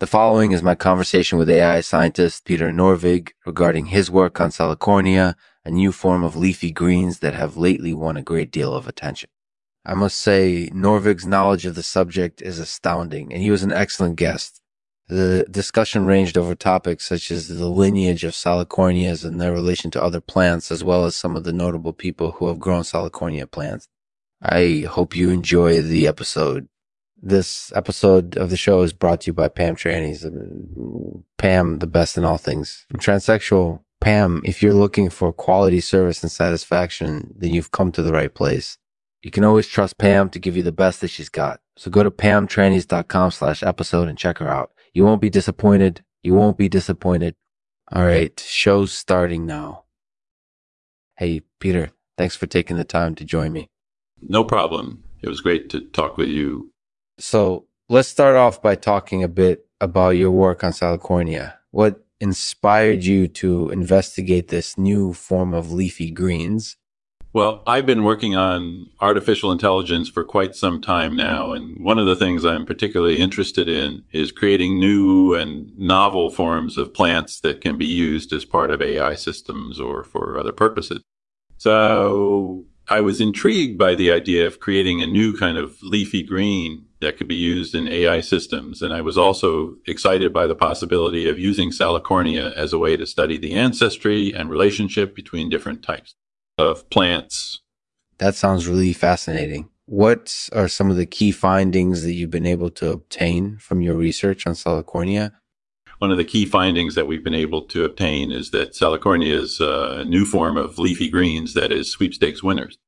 The following is my conversation with AI scientist Peter Norvig regarding his work on Salicornia, a new form of leafy greens that have lately won a great deal of attention. I must say, Norvig's knowledge of the subject is astounding, and he was an excellent guest. The discussion ranged over topics such as the lineage of Salicornias and their relation to other plants, as well as some of the notable people who have grown Salicornia plants. I hope you enjoy the episode. This episode of the show is brought to you by Pam Trannies. Pam, the best in all things. Transsexual, Pam, if you're looking for quality service and satisfaction, then you've come to the right place. You can always trust Pam to give you the best that she's got. So go to pamtrannies.com slash episode and check her out. You won't be disappointed. You won't be disappointed. All right. Show's starting now. Hey, Peter, thanks for taking the time to join me. No problem. It was great to talk with you. So let's start off by talking a bit about your work on Salicornia. What inspired you to investigate this new form of leafy greens? Well, I've been working on artificial intelligence for quite some time now. And one of the things I'm particularly interested in is creating new and novel forms of plants that can be used as part of AI systems or for other purposes. So I was intrigued by the idea of creating a new kind of leafy green that could be used in AI systems. And I was also excited by the possibility of using Salicornia as a way to study the ancestry and relationship between different types of plants. That sounds really fascinating. What are some of the key findings that you've been able to obtain from your research on Salicornia? One of the key findings that we've been able to obtain is that Salicornia is a new form of leafy greens that is sweepstakes winners.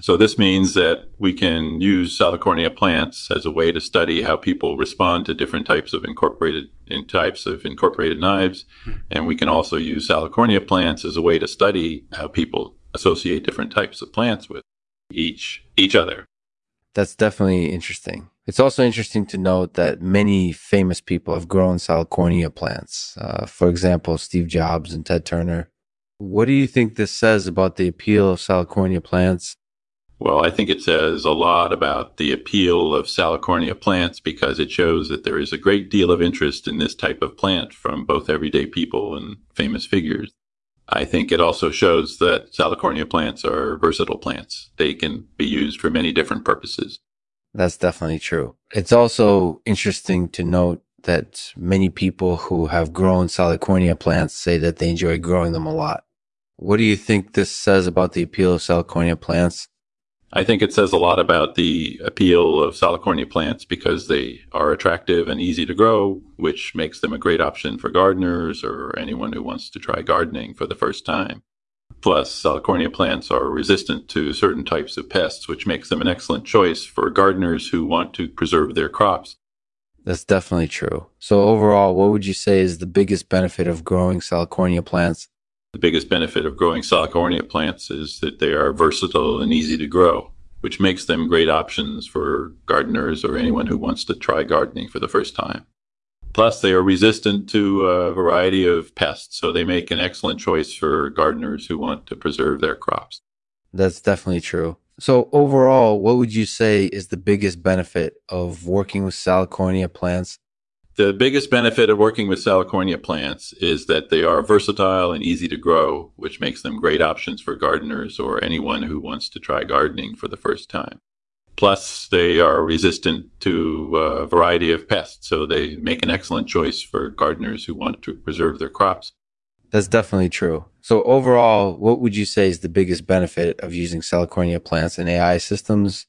So this means that we can use Salicornia plants as a way to study how people respond to different types of incorporated in types of incorporated knives, and we can also use Salicornia plants as a way to study how people associate different types of plants with each each other. That's definitely interesting. It's also interesting to note that many famous people have grown Salicornia plants. Uh, for example, Steve Jobs and Ted Turner. What do you think this says about the appeal of Salicornia plants? Well, I think it says a lot about the appeal of Salicornia plants because it shows that there is a great deal of interest in this type of plant from both everyday people and famous figures. I think it also shows that Salicornia plants are versatile plants. They can be used for many different purposes. That's definitely true. It's also interesting to note that many people who have grown Salicornia plants say that they enjoy growing them a lot. What do you think this says about the appeal of Salicornia plants? I think it says a lot about the appeal of Salicornia plants because they are attractive and easy to grow, which makes them a great option for gardeners or anyone who wants to try gardening for the first time. Plus, Salicornia plants are resistant to certain types of pests, which makes them an excellent choice for gardeners who want to preserve their crops. That's definitely true. So overall, what would you say is the biggest benefit of growing Salicornia plants? The biggest benefit of growing Salicornia plants is that they are versatile and easy to grow, which makes them great options for gardeners or anyone who wants to try gardening for the first time. Plus, they are resistant to a variety of pests, so they make an excellent choice for gardeners who want to preserve their crops. That's definitely true. So, overall, what would you say is the biggest benefit of working with Salicornia plants? The biggest benefit of working with Salicornia plants is that they are versatile and easy to grow, which makes them great options for gardeners or anyone who wants to try gardening for the first time. Plus, they are resistant to a variety of pests, so they make an excellent choice for gardeners who want to preserve their crops. That's definitely true. So, overall, what would you say is the biggest benefit of using Salicornia plants in AI systems?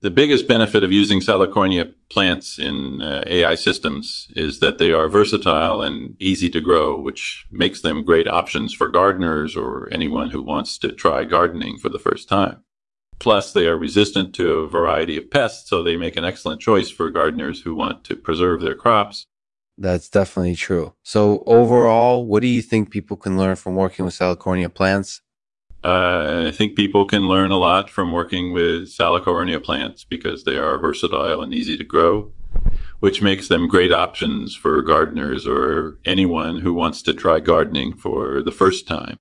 The biggest benefit of using Salicornia plants in uh, AI systems is that they are versatile and easy to grow, which makes them great options for gardeners or anyone who wants to try gardening for the first time. Plus, they are resistant to a variety of pests, so they make an excellent choice for gardeners who want to preserve their crops. That's definitely true. So, overall, what do you think people can learn from working with Salicornia plants? Uh, I think people can learn a lot from working with Salicornia plants because they are versatile and easy to grow, which makes them great options for gardeners or anyone who wants to try gardening for the first time.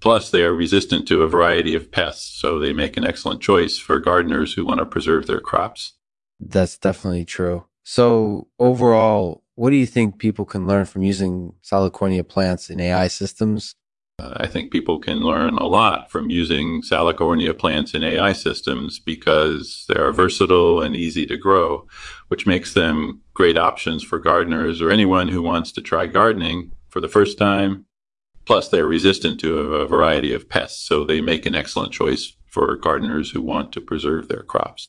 Plus, they are resistant to a variety of pests, so they make an excellent choice for gardeners who want to preserve their crops. That's definitely true. So, overall, what do you think people can learn from using Salicornia plants in AI systems? Uh, I think people can learn a lot from using Salicornia plants in AI systems because they are versatile and easy to grow, which makes them great options for gardeners or anyone who wants to try gardening for the first time. Plus, they're resistant to a variety of pests, so they make an excellent choice for gardeners who want to preserve their crops.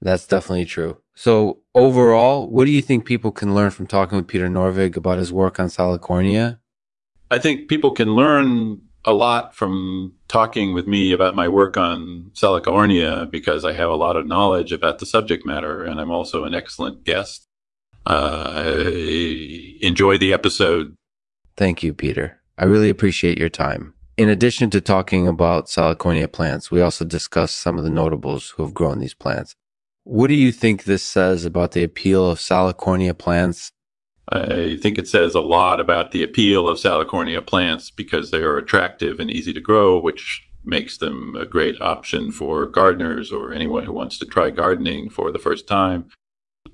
That's definitely true. So, overall, what do you think people can learn from talking with Peter Norvig about his work on Salicornia? I think people can learn a lot from talking with me about my work on Salicornia because I have a lot of knowledge about the subject matter and I'm also an excellent guest. Uh, I enjoy the episode. Thank you, Peter. I really appreciate your time. In addition to talking about Salicornia plants, we also discussed some of the notables who have grown these plants. What do you think this says about the appeal of Salicornia plants I think it says a lot about the appeal of Salicornia plants because they are attractive and easy to grow, which makes them a great option for gardeners or anyone who wants to try gardening for the first time.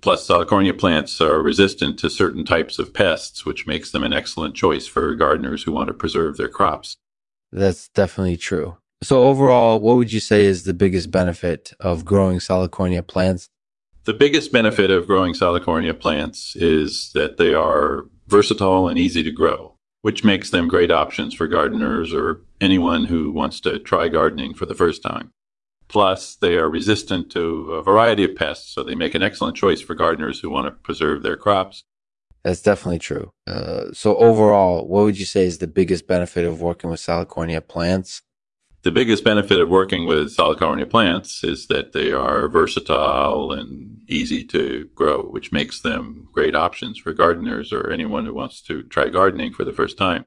Plus, Salicornia plants are resistant to certain types of pests, which makes them an excellent choice for gardeners who want to preserve their crops. That's definitely true. So, overall, what would you say is the biggest benefit of growing Salicornia plants? The biggest benefit of growing Salicornia plants is that they are versatile and easy to grow, which makes them great options for gardeners or anyone who wants to try gardening for the first time. Plus, they are resistant to a variety of pests, so they make an excellent choice for gardeners who want to preserve their crops. That's definitely true. Uh, so, overall, what would you say is the biggest benefit of working with Salicornia plants? the biggest benefit of working with Salicornia plants is that they are versatile and easy to grow, which makes them great options for gardeners or anyone who wants to try gardening for the first time.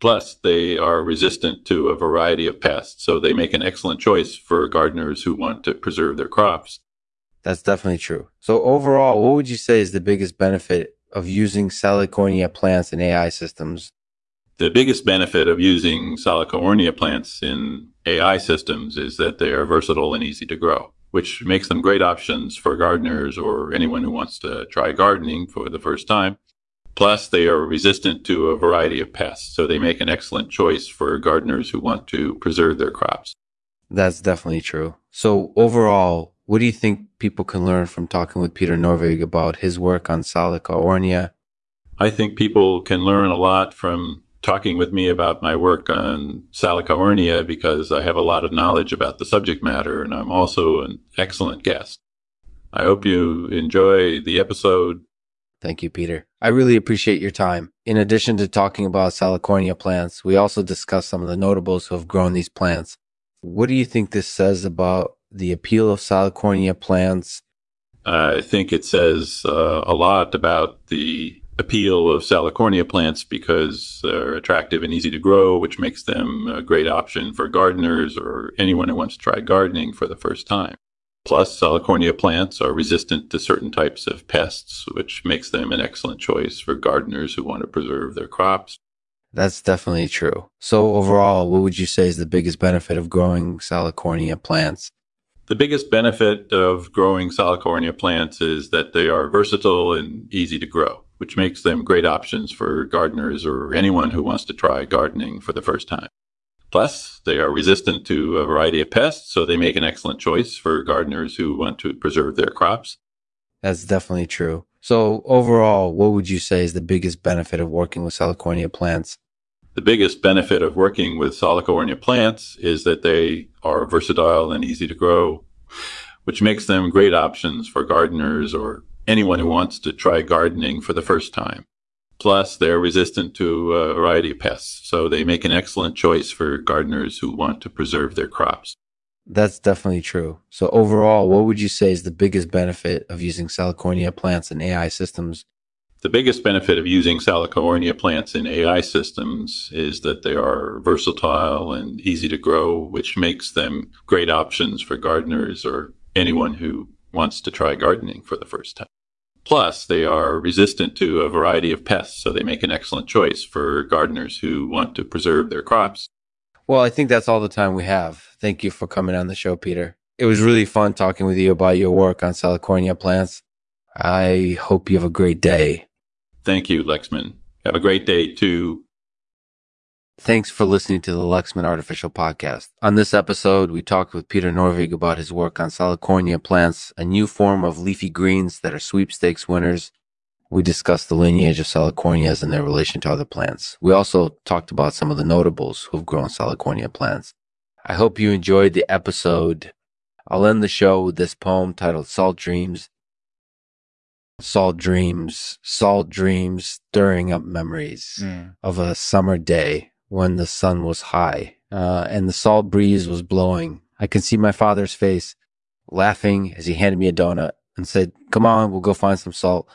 Plus, they are resistant to a variety of pests, so they make an excellent choice for gardeners who want to preserve their crops. That's definitely true. So, overall, what would you say is the biggest benefit of using Salicornia plants in AI systems the biggest benefit of using Salicornia plants in AI systems is that they are versatile and easy to grow, which makes them great options for gardeners or anyone who wants to try gardening for the first time. Plus, they are resistant to a variety of pests, so they make an excellent choice for gardeners who want to preserve their crops. That's definitely true. So, overall, what do you think people can learn from talking with Peter Norvig about his work on Salicornia? I think people can learn a lot from talking with me about my work on Salicornia because I have a lot of knowledge about the subject matter and I'm also an excellent guest. I hope you enjoy the episode. Thank you, Peter. I really appreciate your time. In addition to talking about Salicornia plants, we also discussed some of the notables who have grown these plants. What do you think this says about the appeal of Salicornia plants? I think it says uh, a lot about the appeal of salicornia plants because they're attractive and easy to grow, which makes them a great option for gardeners or anyone who wants to try gardening for the first time. Plus, salicornia plants are resistant to certain types of pests, which makes them an excellent choice for gardeners who want to preserve their crops. That's definitely true. So, overall, what would you say is the biggest benefit of growing salicornia plants? The biggest benefit of growing salicornia plants is that they are versatile and easy to grow which makes them great options for gardeners or anyone who wants to try gardening for the first time. Plus, they are resistant to a variety of pests, so they make an excellent choice for gardeners who want to preserve their crops. That's definitely true. So, overall, what would you say is the biggest benefit of working with Salicornia plants? The biggest benefit of working with Salicornia plants is that they are versatile and easy to grow, which makes them great options for gardeners or anyone who wants to try gardening for the first time. Plus, they're resistant to a variety of pests, so they make an excellent choice for gardeners who want to preserve their crops. That's definitely true. So, overall, what would you say is the biggest benefit of using Salicornia plants in AI systems? The biggest benefit of using Salicornia plants in AI systems is that they are versatile and easy to grow, which makes them great options for gardeners or anyone who wants to try gardening for the first time. Plus, they are resistant to a variety of pests, so they make an excellent choice for gardeners who want to preserve their crops. Well, I think that's all the time we have. Thank you for coming on the show, Peter. It was really fun talking with you about your work on Salicornia plants. I hope you have a great day. Thank you, Lexman. Have a great day too. Thanks for listening to the Lexman Artificial Podcast. On this episode, we talked with Peter Norvig about his work on Salicornia plants, a new form of leafy greens that are sweepstakes winners. We discussed the lineage of Salicornias and their relation to other plants. We also talked about some of the notables who've grown Salicornia plants. I hope you enjoyed the episode. I'll end the show with this poem titled Salt Dreams. Salt dreams, salt dreams, stirring up memories Mm. of a summer day when the sun was high uh, and the salt breeze was blowing. I can see my father's face laughing as he handed me a donut and said, Come on, we'll go find some salt.